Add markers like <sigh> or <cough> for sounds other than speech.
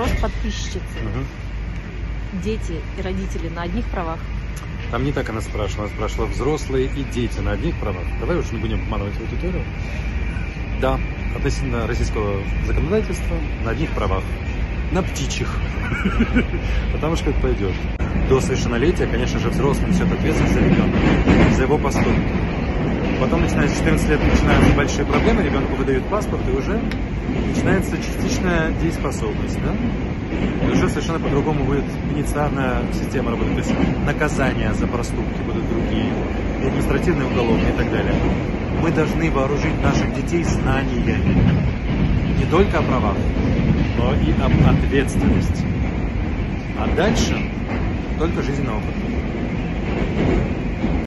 Вопрос подписчицы. Мгм. Дети и родители на одних правах? Там не так она спрашивала. Она спрашивала, взрослые и дети на одних правах. Давай уж не будем обманывать аудиторию. Да, относительно российского законодательства на одних правах. На птичьих. <laughs> Потому что как пойдет. До совершеннолетия, конечно же, взрослым несет ответственность за ребенка, за его поступки. Потом, начиная с 14 лет, начинаются большие проблемы, ребенку выдают паспорт, и уже начинается частичная дееспособность, да? И уже совершенно по-другому будет пенитенциарная система работать. То есть наказания за проступки будут другие, и административные, уголовные и так далее. Мы должны вооружить наших детей знаниями. Не только о правах, но и об ответственности. А дальше только жизненный опыт.